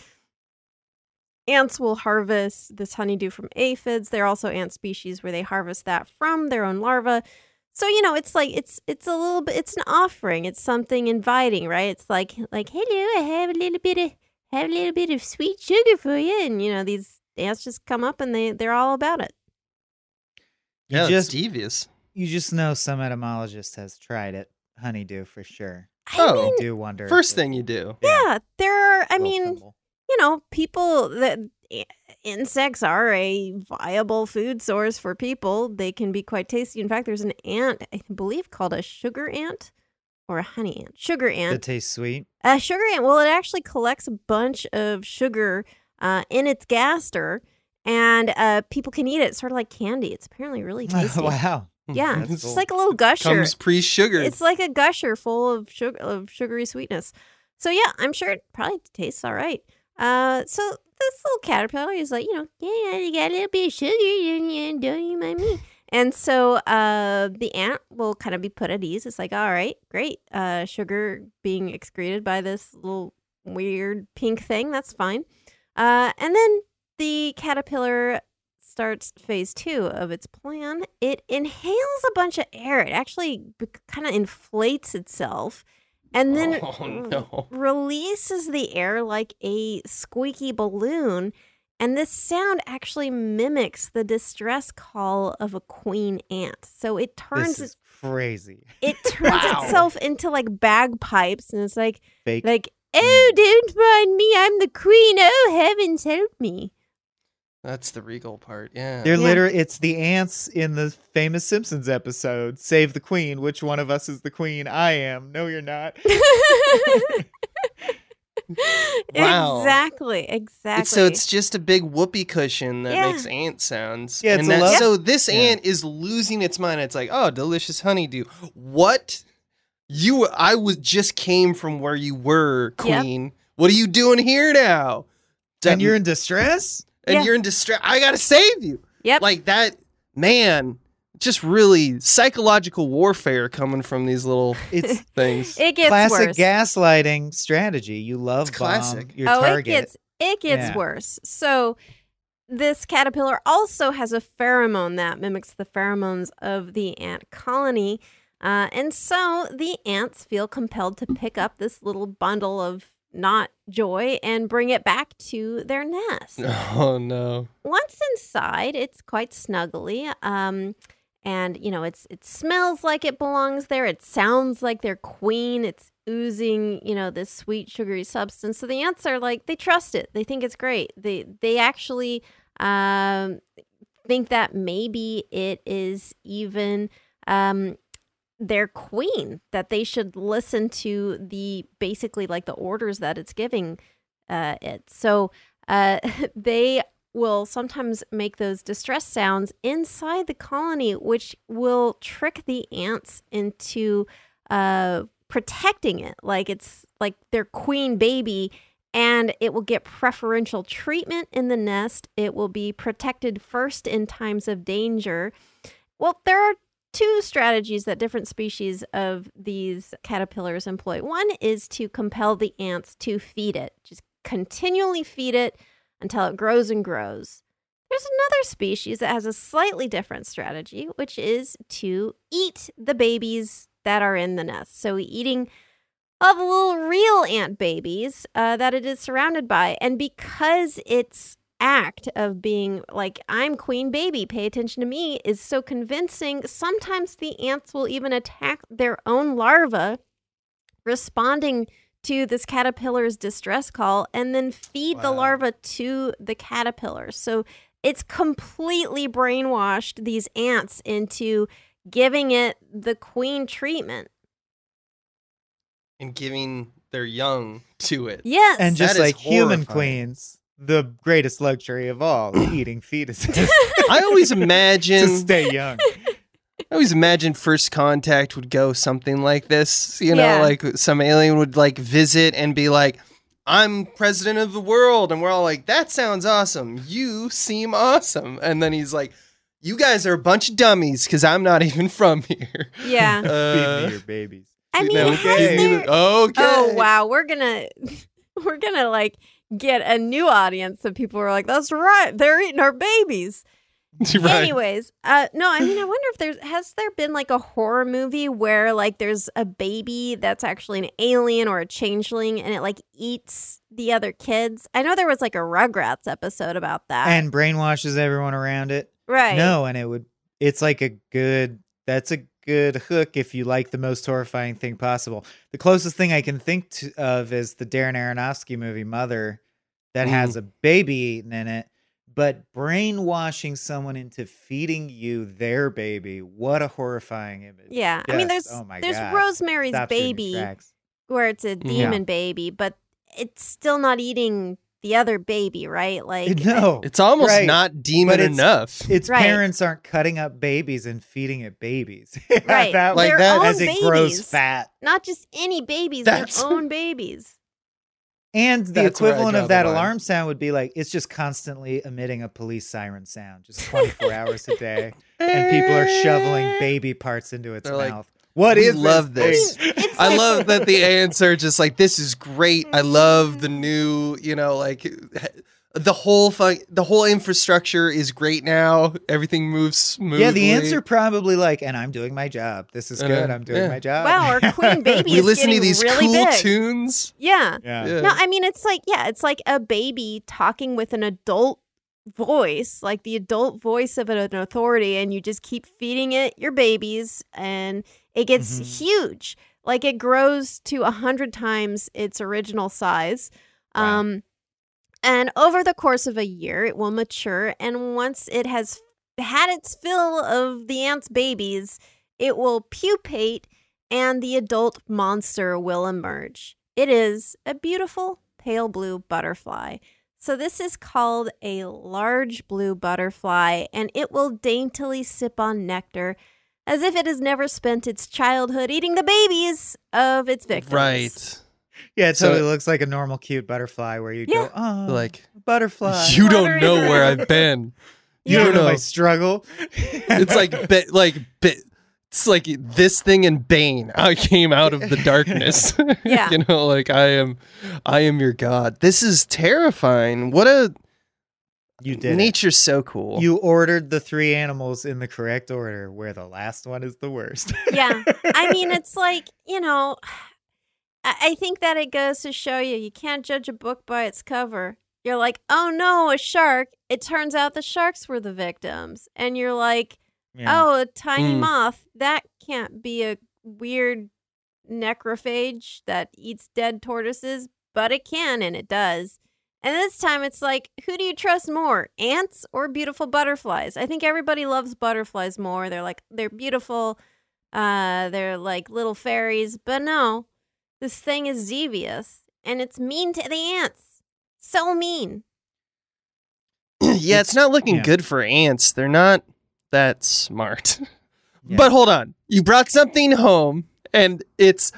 ants will harvest this honeydew from aphids. There are also ant species where they harvest that from their own larvae. So you know, it's like it's it's a little bit it's an offering. It's something inviting, right? It's like like hello, I have a little bit of have a little bit of sweet sugar for you, and you know these ants just come up and they they're all about it. yeah, it's just- devious. You just know some entomologist has tried it. Honeydew for sure. I Oh. mean, I do wonder. First thing you do. yeah, there are. I mean, symbol. you know, people that insects are a viable food source for people. They can be quite tasty. In fact, there's an ant, I believe, called a sugar ant or a honey ant. Sugar that ant. tastes sweet. A sugar ant. Well, it actually collects a bunch of sugar uh, in its gaster, and uh, people can eat it. It's sort of like candy. It's apparently really [laughs] tasty. wow. Yeah, That's it's cool. just like a little gusher. Comes pre-sugared. It's like a gusher full of sugar of sugary sweetness. So yeah, I'm sure it probably tastes all right. Uh, so this little caterpillar is like, you know, yeah, you got a little bit of sugar, don't don't you mind me? And so uh, the ant will kind of be put at ease. It's like, all right, great, uh, sugar being excreted by this little weird pink thing. That's fine. Uh, and then the caterpillar starts phase two of its plan. It inhales a bunch of air. It actually kind of inflates itself and then Oh, [laughs] no. releases the air like a squeaky balloon. And this sound actually mimics the distress call of a queen ant. So it turns is crazy. it [laughs] turns Wow. itself into like bagpipes and it's like Fake. like oh mm. don't mind me i'm the queen oh heavens help me That's the regal part. Yeah. They're Yeah. literally it's the ants in the famous Simpsons episode, Save the Queen. Which one of us is the queen? I am. No, you're not. [laughs] Wow. Exactly. Exactly. It's- so it's just a big whoopee cushion that Yeah. makes ant sounds. Yeah, it's and a that- love- so this Yeah. ant is losing its mind. It's like, oh, delicious honeydew. What? You I was just came from where you were, Yep. queen. What are you doing here now? and you're in distress? and Yeah. you're in distress. I gotta save you. Yep. Like that, man. Just really psychological warfare coming from these little [laughs] It's things. it gets classic worse. gaslighting strategy. You love It's classic. bomb your oh, target. it gets it gets Yeah. worse. So this caterpillar also has a pheromone that mimics the pheromones of the ant colony. Uh, and so the ants feel compelled to pick up this little bundle of not joy and bring it back to their nest. [laughs] oh no. once inside, it's quite snuggly. Um, and you know, it's it smells like it belongs there. It sounds like their queen. It's oozing, you know, this sweet sugary substance. So the ants are like they trust it. They think it's great. They they actually um, think that maybe it is even um, their queen that they should listen to the basically like the orders that it's giving uh, it. So uh, [laughs] they will sometimes make those distress sounds inside the colony, which will trick the ants into uh, protecting it, like it's like their queen baby. And it will get preferential treatment in the nest. It will be protected first in times of danger. Well, there are two strategies that different species of these caterpillars employ. One is to compel the ants to feed it, just continually feed it until it grows and grows. There's another species that has a slightly different strategy, which is to eat the babies that are in the nest. So, eating of little real ant babies uh, that it is surrounded by. And because its act of being like, I'm queen baby, pay attention to me, is so convincing, sometimes the ants will even attack their own larva, responding to this caterpillar's distress call and then feed the larva to the caterpillar. So it's completely brainwashed these ants into giving it the queen treatment. and giving their young to it. Yes. And just is like human queens, the greatest luxury of all, [clears throat] eating fetuses I always [laughs] to imagine stay young. I always imagine first contact would go something like this. You know, Yeah. like some alien would like visit and be like, I'm president of the world. And we're all like, that sounds awesome. You seem awesome. And then he's like, you guys are a bunch of dummies because I'm not even from here. yeah. [laughs] Feed Uh, me your babies. I mean, no, has okay. there- okay. Oh wow, we're gonna [laughs] we're gonna like get a new audience of people who are like, that's right, they're eating our babies. [laughs] right. Anyways, uh no, I mean I wonder if there's has there been like a horror movie where like there's a baby that's actually an alien or a changeling and it like eats the other kids. I know there was like a Rugrats episode about that. And brainwashes everyone around it. right. No, and it would it's like a good that's a good hook if you like the most horrifying thing possible. The closest thing I can think to, of is the Darren Aronofsky movie Mother that mm-hmm. has a baby eaten in it, but brainwashing someone into feeding you their baby. What a horrifying image. Yeah. I mean there's Oh my there's God. Rosemary's Stops you in your baby where it's a demon baby, but it's still not eating the other baby, right? Like No. It's almost Right. not demon it's- enough. its Right. parents aren't cutting up babies and feeding it babies. [laughs] Right. that Like Their that own as it grows babies. fat. not just any babies, That's- their own babies. And the That's equivalent of that line. alarm sound would be like it's just constantly emitting a police siren sound, just 24 hours a day. And people are shoveling [laughs] baby parts into its They're like, mouth. What we is love this. thing? [laughs] I love that the [laughs] answer are just like, this is great. I love the new, you know, like the whole fu- the whole infrastructure is great now. Everything moves smoothly. Yeah, the answer probably like, and I'm doing my job. This is Uh, good. I'm doing yeah. my job. Wow, our [laughs] queen baby We is listen to these really cool big. tunes. Yeah. yeah. Yeah. No, I mean it's like yeah, it's like a baby talking with an adult voice, like the adult voice of an authority, and you just keep feeding it your babies, and it gets Mhm. huge. Like it grows to a hundred times its original size. Wow. Um, and over the course of a year, it will mature, and once it has had its fill of the ant's babies, it will pupate, and the adult monster will emerge. It is a beautiful pale blue butterfly. So, this is called a large blue butterfly, and it will daintily sip on nectar as if it has never spent its childhood eating the babies of its victims. Right. Yeah, it So- totally looks like a normal cute butterfly where you Yeah. go, oh, Like butterfly. you don't know where. I've been. [laughs] You Yeah. don't know my struggle. It's like [laughs] bit like bit. It's like this thing in Bane. I came out of the [laughs] darkness. Yeah. you know, like I am, I am your god. This is terrifying. What a you did. it. nature's so cool. You ordered the three animals in the correct order, where the last one is the worst. [laughs] yeah. I mean, it's like, you know, I I think that it goes to show you you can't judge a book by its cover. You're like, oh no, a shark. It turns out the sharks were the victims. And you're like, Yeah. oh, a tiny Mm. moth. That can't be a weird necrophage that eats dead tortoises, but it can and it does. And this time it's like, who do you trust more, ants or beautiful butterflies? I think everybody loves butterflies more. They're like, they're beautiful. Uh, they're like little fairies. But no, this thing is devious and it's mean to the ants. So mean. [clears throat] yeah, it's, It's- not looking yeah. good for ants. They're not that smart. [laughs] Yeah. But hold on, you brought something home, and it's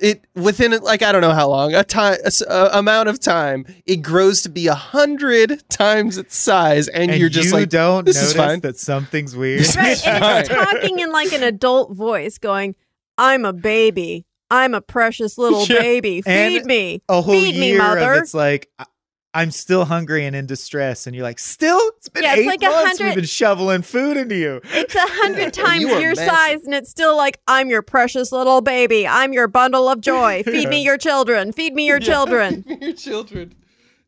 it within like I don't know how long a time a, s- a amount of time it grows to be a hundred times its size, and, and you're just you like don't this is notice fine. that something's weird. Right. And it's fine. talking in like an adult voice, going, I'm a baby. I'm a precious little [laughs] Yeah. baby. And Feed me. a whole Feed me, year mother. of it's like I- I'm still hungry and in distress, and you're like, still? It's been Yeah, it's eight like a months. hundred- We've been shoveling food into you. It's a hundred [laughs] times You your messy. size, and it's still like, I'm your precious little baby. I'm your bundle of joy. [laughs] Feed me your children. Feed me your children. [laughs] your children.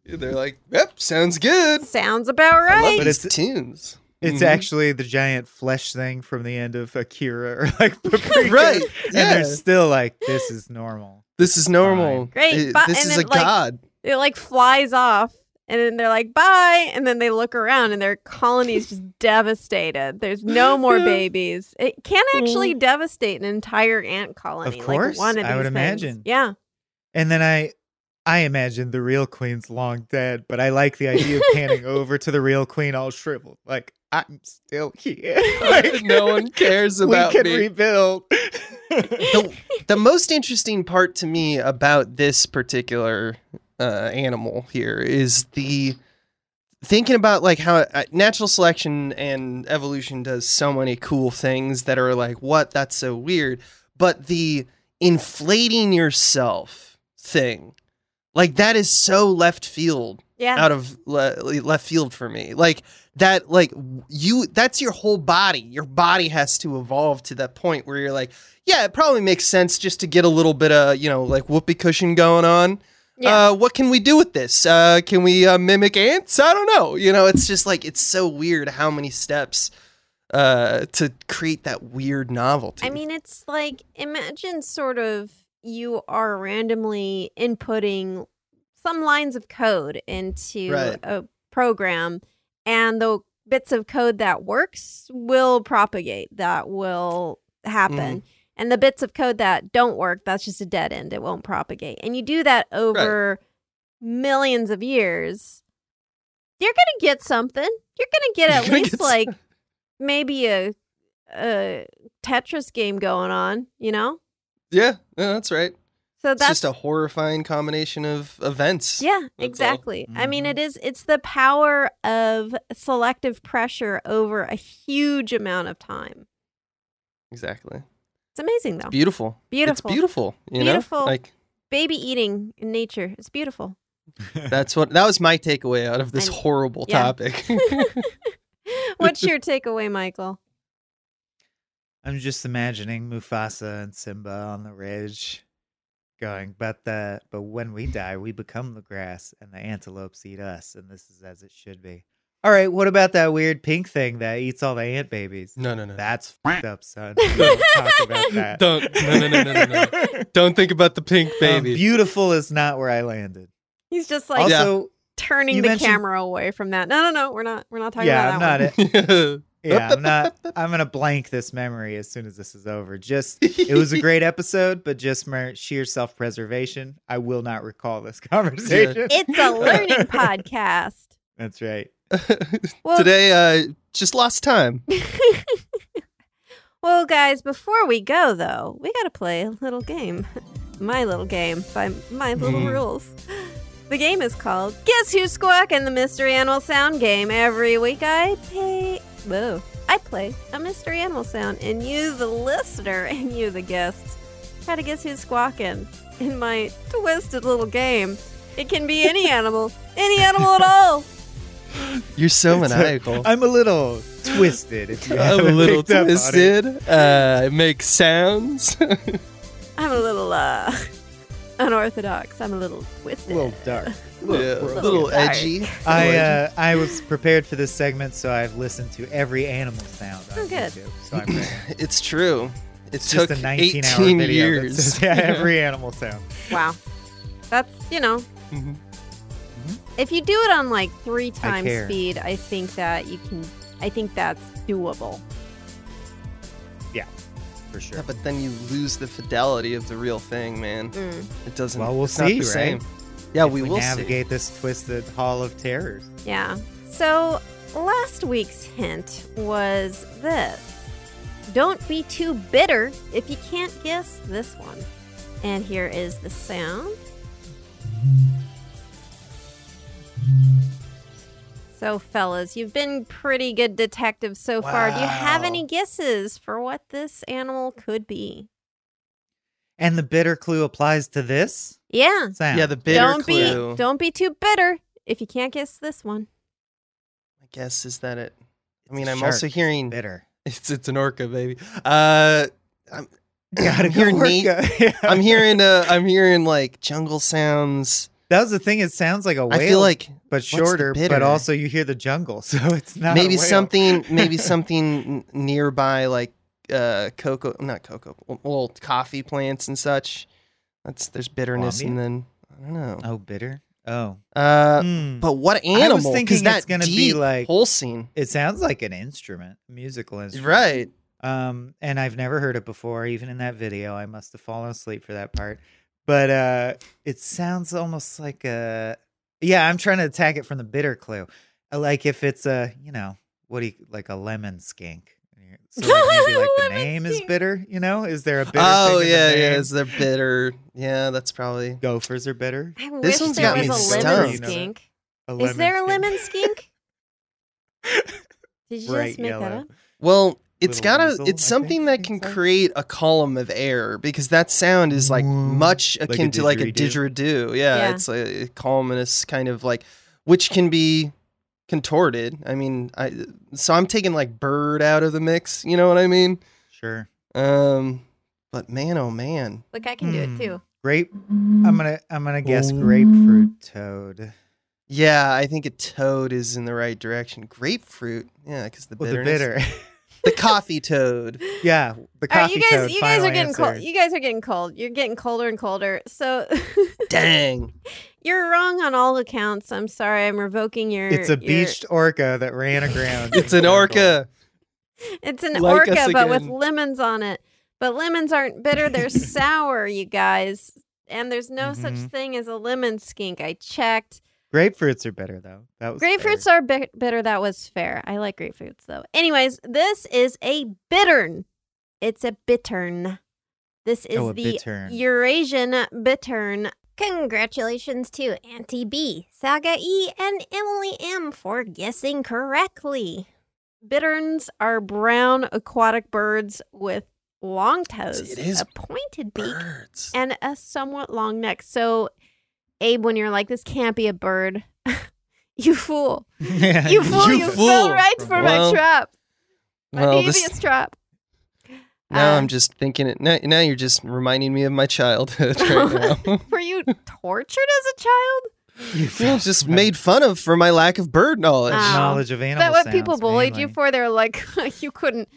They're like, yep, sounds good. Sounds about I love right. But these it's- tunes. It's Mhm. actually the giant flesh thing from the end of Akira or like Paprika. Right, And they're still like, this is normal. This is normal. Great, It- but- this and is a like, god. It like flies off. And then they're like, bye. And then they look around and their colony is just [laughs] devastated. There's no more babies. It can actually devastate an entire ant colony. Of course, like one of I would things. imagine. Yeah. And then I I imagine the real queen's long dead, but I like the idea of panning [laughs] over to the real queen all shriveled. Like, I'm still here. [laughs] Like, no one cares about it. we can me. rebuild. the, the most interesting part to me about this particular uh, animal here is the thinking about like how uh, natural selection and evolution does so many cool things that are like what that's so weird but the inflating yourself thing like that is so left field Yeah. out of le- left field for me. Like that, like you, that's your whole body. Your body has to evolve to that point where you're like, yeah, it probably makes sense just to get a little bit of, you know, like whoopee cushion going on. Yeah. Uh, what can we do with this? Uh, can we uh, mimic ants? I don't know. You know, it's just like it's so weird how many steps uh, to create that weird novelty. I mean, it's like imagine sort of you are randomly inputting some lines of code into Right. a program, and the bits of code that works will propagate, that will happen. And the bits of code that don't work, that's just a dead end. It won't propagate. And you do that over millions of years. You're going to get something. You're going to get [laughs] at gonna least get like some- maybe a a Tetris game going on, you know? yeah, yeah, that's right. So It's that's just a horrifying combination of events. yeah, all. Mm-hmm. exactly. I mean, Mhm. it is it's the power of selective pressure over a huge amount of time. exactly. It's amazing though. Beautiful. Beautiful. It's beautiful. You Beautiful. know, like Baby eating in nature It's beautiful. [laughs] that's what that was my takeaway out of this I- horrible yeah. topic. [laughs] What's [laughs] your takeaway, Michael? I'm just imagining Mufasa and Simba on the ridge going, but the but when we die, we become the grass and the antelopes eat us, and this is as it should be. All right, what about that weird pink thing that eats all the ant babies? no, no, no. That's fucked up, son. [laughs] Don't talk about that. [laughs] Don't no no no no no no. [laughs] Don't think about the pink Um, baby. beautiful is not where I landed. He's just like also, turning you the mentioned- camera away from that. No, no, no. We're not. We're not talking yeah, I'm about not. that It, yeah, I'm not. I'm gonna blank this memory as soon as this is over. Just it was a great episode, but just mer- sheer self preservation, I will not recall this conversation. one. It's a learning podcast. That's right. [laughs] Well, Today, uh, just lost time. [laughs] well, guys, before we go though, we gotta play a little game. my little game by my little Mhm. rules. The game is called Guess Who's Squawking the Mystery Animal Sound Game. Every week I pay whoa. I play a mystery animal sound, and you, the listener, [laughs] and you, the guest, try to guess who's squawking in my twisted little game. It can be any animal, any animal at all. [laughs] You're so It's maniacal. I'm a little twisted. If you [laughs] I'm a little picked it. twisted. Uh, it makes sounds. [laughs] I'm a little uh unorthodox. I'm a little twisted. A twisted. little dark. yeah, a little little dark. edgy. I uh, I was prepared for this segment, so I've listened to every animal sound on Oh, good. YouTube. So I'm ready. It's true. It It's took just a 19 hour video. years. says, yeah, every animal sound. Wow. That's, you know, Mhm. If you do it on like three times care. speed, I think that you can, I think that's doable. Yeah, for sure. Yeah, but then you lose the fidelity of the real thing, man. Mm. It doesn't. Well, we'll it's not see, the right? Yeah, If we, will see. navigate this twisted hall of terrors. Yeah. So last week's hint was this Don't be too bitter if you can't guess this one. And here is the sound. So, fellas, you've been pretty good detectives so far. Do you have any guesses for what this animal could be? And the bitter clue applies to this Yeah. sound. Yeah, the bitter don't clue. be don't be too bitter if you can't guess this one. I guess is that it. I mean, It's a I'm shark. also hearing bitter. [laughs] it's it's an orca, baby. Uh, I'm, [laughs] Gotta I'm hearing go neat- orca. [laughs] I'm hearing uh, I'm hearing like jungle sounds. That was the thing. It sounds like a whale, I feel like but shorter. But also, you hear the jungle, [laughs] so it's not [laughs] maybe something maybe something nearby like uh cocoa not cocoa well coffee plants and such. That's there's bitterness and then I don't know. Oh, bitter. Oh, Uh, Hmm. but what animal? I was thinking Because it's that gonna be like- pulsing, it sounds like an instrument, musical instrument. right? Um, and I've never heard it before, even in that video. I must have fallen asleep for that part. But uh it sounds almost like a yeah, I'm trying to attack it from the bitter clue. Uh, Like if it's a, you know, what do you like a lemon skink. So like maybe like [laughs] the Lemon name is bitter, you know? Is there a bitter Oh thing yeah, yeah. Is they're bitter? Yeah, that's probably. Gophers are bitter. I This wish one's there got was me a stumped. lemon You know skink. A Is there a lemon skink? [laughs] Did you Bright just make that up? Well, it's Little got a. It's something that can create a column of air because that sound is like Whoa. much Like akin to like a didgeridoo? didgeridoo. Yeah, Yeah. it's a, a columnous kind of like, which can be contorted. I mean, I so I'm taking like bird out of the mix. You know what I mean? Sure. Um, but man, oh man, Look, I can do Hmm. it too. Grape I'm gonna I'm gonna guess grapefruit toad. yeah, I think a toad is in the right direction. Grapefruit, yeah, because the With the bitter. [laughs] the coffee toad. yeah. The All right, coffee you guys, toad. you guys are getting answer. cold. You guys are getting cold. You're getting colder and colder. So [laughs] Dang. you're wrong on all accounts. I'm sorry. I'm revoking your. It's a your- beached orca that ran aground. It's an orca. It's an Like orca, but with lemons on it. But lemons aren't bitter; they're [laughs] sour, you guys. And there's no such Mhm. thing as a lemon skink. I checked. Grapefruits are better though. That was Grapefruits fair. are bi- bitter. That was fair. I like grapefruits though. Anyways, this is a bittern. It's a bittern. This is Oh, the bittern. Eurasian bittern. Congratulations to Auntie B, Saga E, and Emily M for guessing correctly. Bitterns are brown aquatic birds with long toes, It is a pointed beak, Birds. and a somewhat long neck. So, Abe, when you're like, this can't be a bird, [laughs] you fool. You fool, You you, fool. fell right for Well, my trap. My Well, devious this, trap. now Uh, I'm just thinking it. Now, now you're just reminding me of my childhood right [laughs] now. [laughs] Were you tortured as a child? You You know, just made fun of for my lack of bird knowledge. Ah. knowledge of Is animal that what people sounds, bullied you for? They're like, you couldn't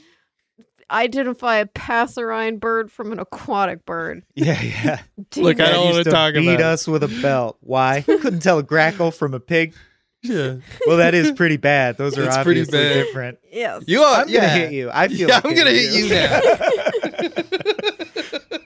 identify a passerine bird from an aquatic bird. [laughs] Yeah, yeah. [laughs] Look, I Dad don't used wanna talk beat about it. us with a belt. Why? [laughs] Couldn't tell a grackle from a pig. yeah. Well, that is pretty bad. Those are It's pretty obviously bad. different. Yes. You are. I'm yeah. gonna hit you. I feel. Yeah, like I'm gonna hit you now.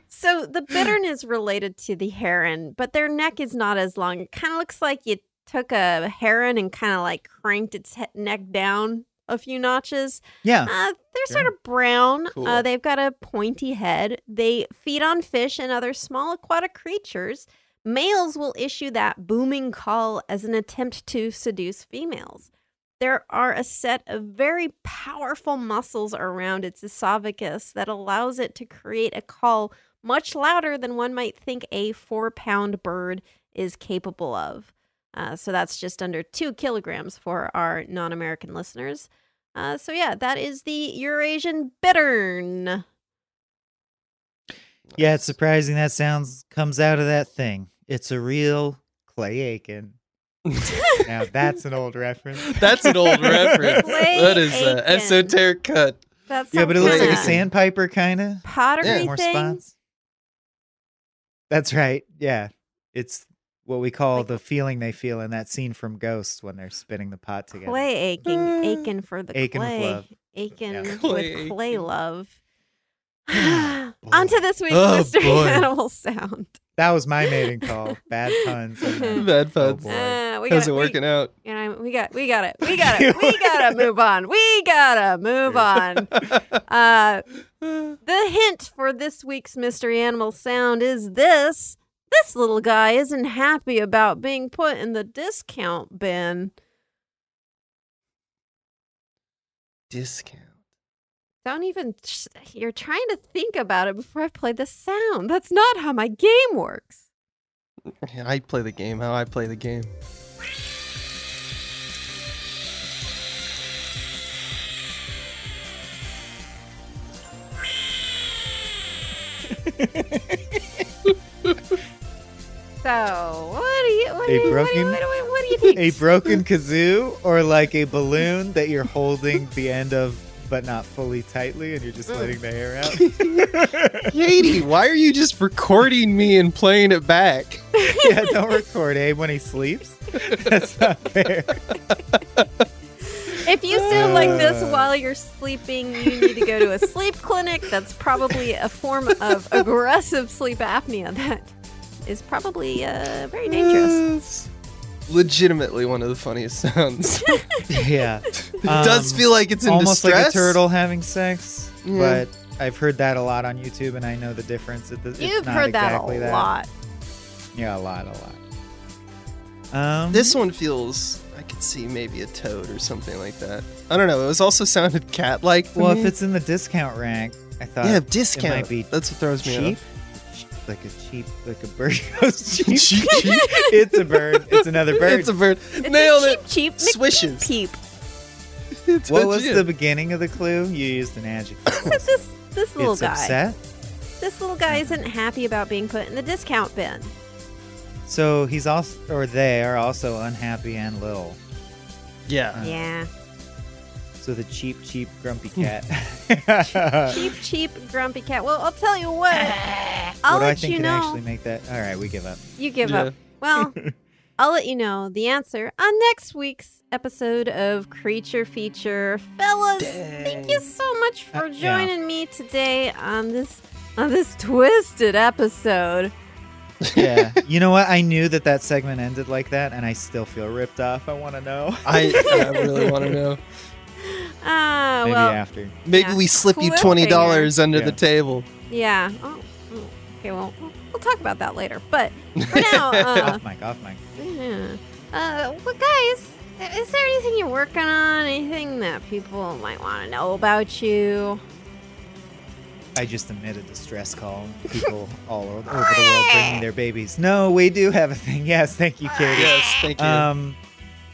So the bittern is related to the heron, but their neck is not as long. It kind of looks like you took a heron and kind of like cranked its he- neck down a few notches. yeah. Uh, they're sort of brown. Cool. Uh, they've got a pointy head. They feed on fish and other small aquatic creatures. Males will issue that booming call as an attempt to seduce females. There are a set of very powerful muscles around its esophagus that allows it to create a call much louder than one might think a four pound bird is capable of. Uh, so that's just under two kilograms for our non American listeners. Uh, so yeah, that is the Eurasian bittern. Yeah, it's surprising that sounds comes out of that thing. It's a real Clay Aiken. now that's an old reference. [laughs] That's an old reference. Clay that is an esoteric cut. That's Yeah, but it looks like a sandpiper kind of. pottery Yeah. More thing. spots. That's right. Yeah. It's what we call Like- the feeling they feel in that scene from Ghost when they're spinning the pot together. Clay aching, aching for the Aching with clay, love. aching Yeah. Clay with clay love. [sighs] [sighs] On to this week's Oh, mystery boy. animal sound. That was my mating call. Bad puns. [laughs] Bad Oh, puns. boy. Uh, we How's got it working out? We, you know, we got, we got it, we got [laughs] it, we gotta move on. We gotta move on. [laughs] Uh, the hint for this week's mystery animal sound is this. This little guy isn't happy about being put in the discount bin. Discount. Don't even, you're trying to think about it before I play the sound. That's not how my game works. Yeah, I play the game how I play the game. [laughs] So, what do you, what do A you, what do you, broken- what do you, what do you [laughs] think? a broken kazoo or like a balloon that you're holding the end of but not fully tightly and you're just Mm. letting the hair out. [laughs] Katie, why are you just recording me and playing it back? [laughs] yeah, don't record Abe when he sleeps. That's not fair. If you sound like this Uh. while you're sleeping, you need to go to a sleep clinic. That's probably a form of aggressive sleep apnea that is probably uh, very dangerous. Legitimately one of the funniest sounds. [laughs] Yeah, [laughs] it Yeah. does Um, feel like it's in almost distress. like a turtle having sex, Yeah. but I've heard that a lot on YouTube and I know the difference. It, it's You've not heard that exactly a that. lot. Yeah, a lot, a lot. Um, This one feels I could see maybe a toad or something like that. I don't know. It was also [laughs] sounded cat-like. well, me. if it's in the discount rank, I thought yeah, it discount. might be That's what throws me off. Like a cheap, like a bird [laughs] goes cheap. Cheap, cheap. it's a bird. It's another bird. It's a bird. It's Nailed a it. cheap, cheap Swishes. Peep. [laughs] It's what was the beginning of the clue? You used an adjective. This this little it's guy, upset. this little guy isn't happy about being put in the discount bin. So he's also, or they are also unhappy and little. Yeah. Yeah, So the cheap, cheap, grumpy Hmm. cat. [laughs] cheap, cheap, grumpy cat. Well, I'll tell you what. [laughs] what I'll do I let think you could know. actually make that? All right, we give up. You give Yeah. up. Well, [laughs] I'll let you know the answer on next week's episode of Creature Feature. Fellas, thank you so much for Uh, yeah. joining me today on this on this twisted episode. Yeah. you know what? I knew that that segment ended like that, and I still feel ripped off. I want to know. I, I really want to know. [laughs] Ah, Maybe well, after. Maybe Yeah. we slip you twenty dollars under Yeah. the table. yeah. Oh, oh, okay, well, we'll- we'll talk about that later. But for [laughs] now, uh, off mic, off mic. Yeah. Uh, well, guys, is there anything you're working on? Anything that people might want to know about you? I just emitted a stress call. [laughs] People all over over the world bringing their babies. No, we do have a thing. Yes, thank you, Katie. Yes, thank you. Um,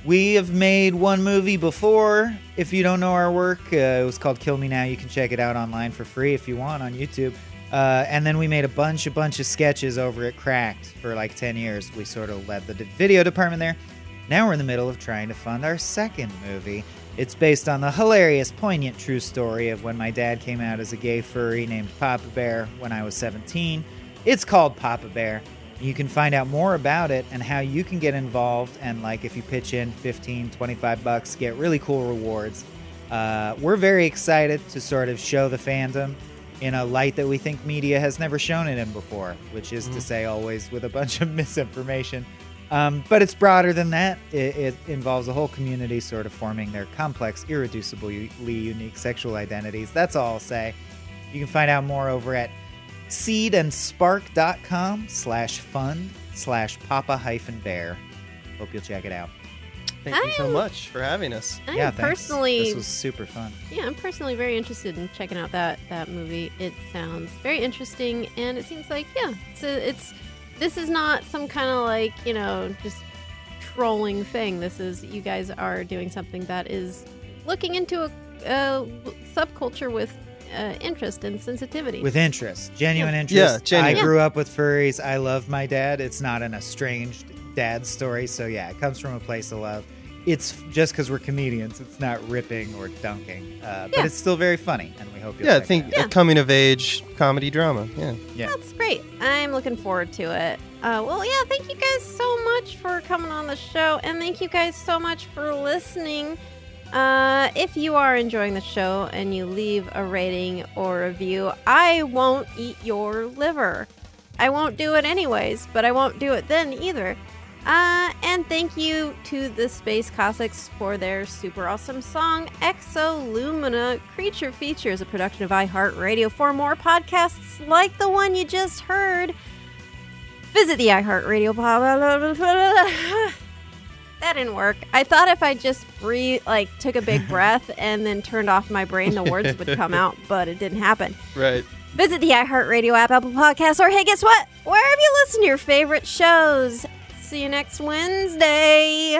we have made one movie before. If you don't know our work, uh, it was called Kill Me Now. You can check it out online for free if you want on YouTube. Uh, and then we made a bunch, a bunch of sketches over at Cracked for like 10 years. We sort of led the video department there. Now we're in the middle of trying to fund our second movie. It's based on the hilarious, poignant true story of when my dad came out as a gay furry named Papa Bear when I was 17. It's called Papa Bear. You can find out more about it and how you can get involved and like if you pitch in 15, 25 bucks, get really cool rewards. Uh, we're very excited to sort of show the fandom in a light that we think media has never shown it in before, which is to say, always with a bunch of [laughs] misinformation. Um, but it's broader than that. It, it involves a whole community sort of forming their complex, irreducibly unique sexual identities. That's all I'll say. You can find out more over at seedandspark.com slash fund slash papa hyphen bear. Hope you'll check it out. Thank you so much for having us. I'm yeah, thanks. personally, This was super fun. yeah, I'm personally very interested in checking out that that movie. It sounds very interesting, and it seems like yeah, it's a, it's this is not some kind of like you know just trolling thing. This is you guys are doing something that is looking into a, a subculture with uh, interest and sensitivity. With interest, genuine Yeah, interest. genuine. I grew up with furries. I love my dad. It's not an estranged dad story. So yeah, it comes from a place of love. it's just because we're comedians. It's not ripping or dunking, uh, but it's still very funny, and we hope you'll Yeah, I think it out. a coming of age comedy drama. Yeah. yeah. That's great. I'm looking forward to it. Uh, well, yeah, thank you guys so much for coming on the show, and thank you guys so much for listening. Uh, if you are enjoying the show and you leave a rating or review, I won't eat your liver. I won't do it anyways, but I won't do it then either. Uh, and thank you to the Space Cossacks for their super awesome song, Exolumina Creature Features, a production of iHeartRadio. For more podcasts like the one you just heard, visit the iHeartRadio. [laughs] That didn't work. I thought if I just breathe, like took a big [laughs] breath and then turned off my brain, the words would come out, [laughs] but it didn't happen. Right. Visit the iHeartRadio app, Apple Podcasts, or hey, guess what? Wherever you listen to your favorite shows. See you next Wednesday.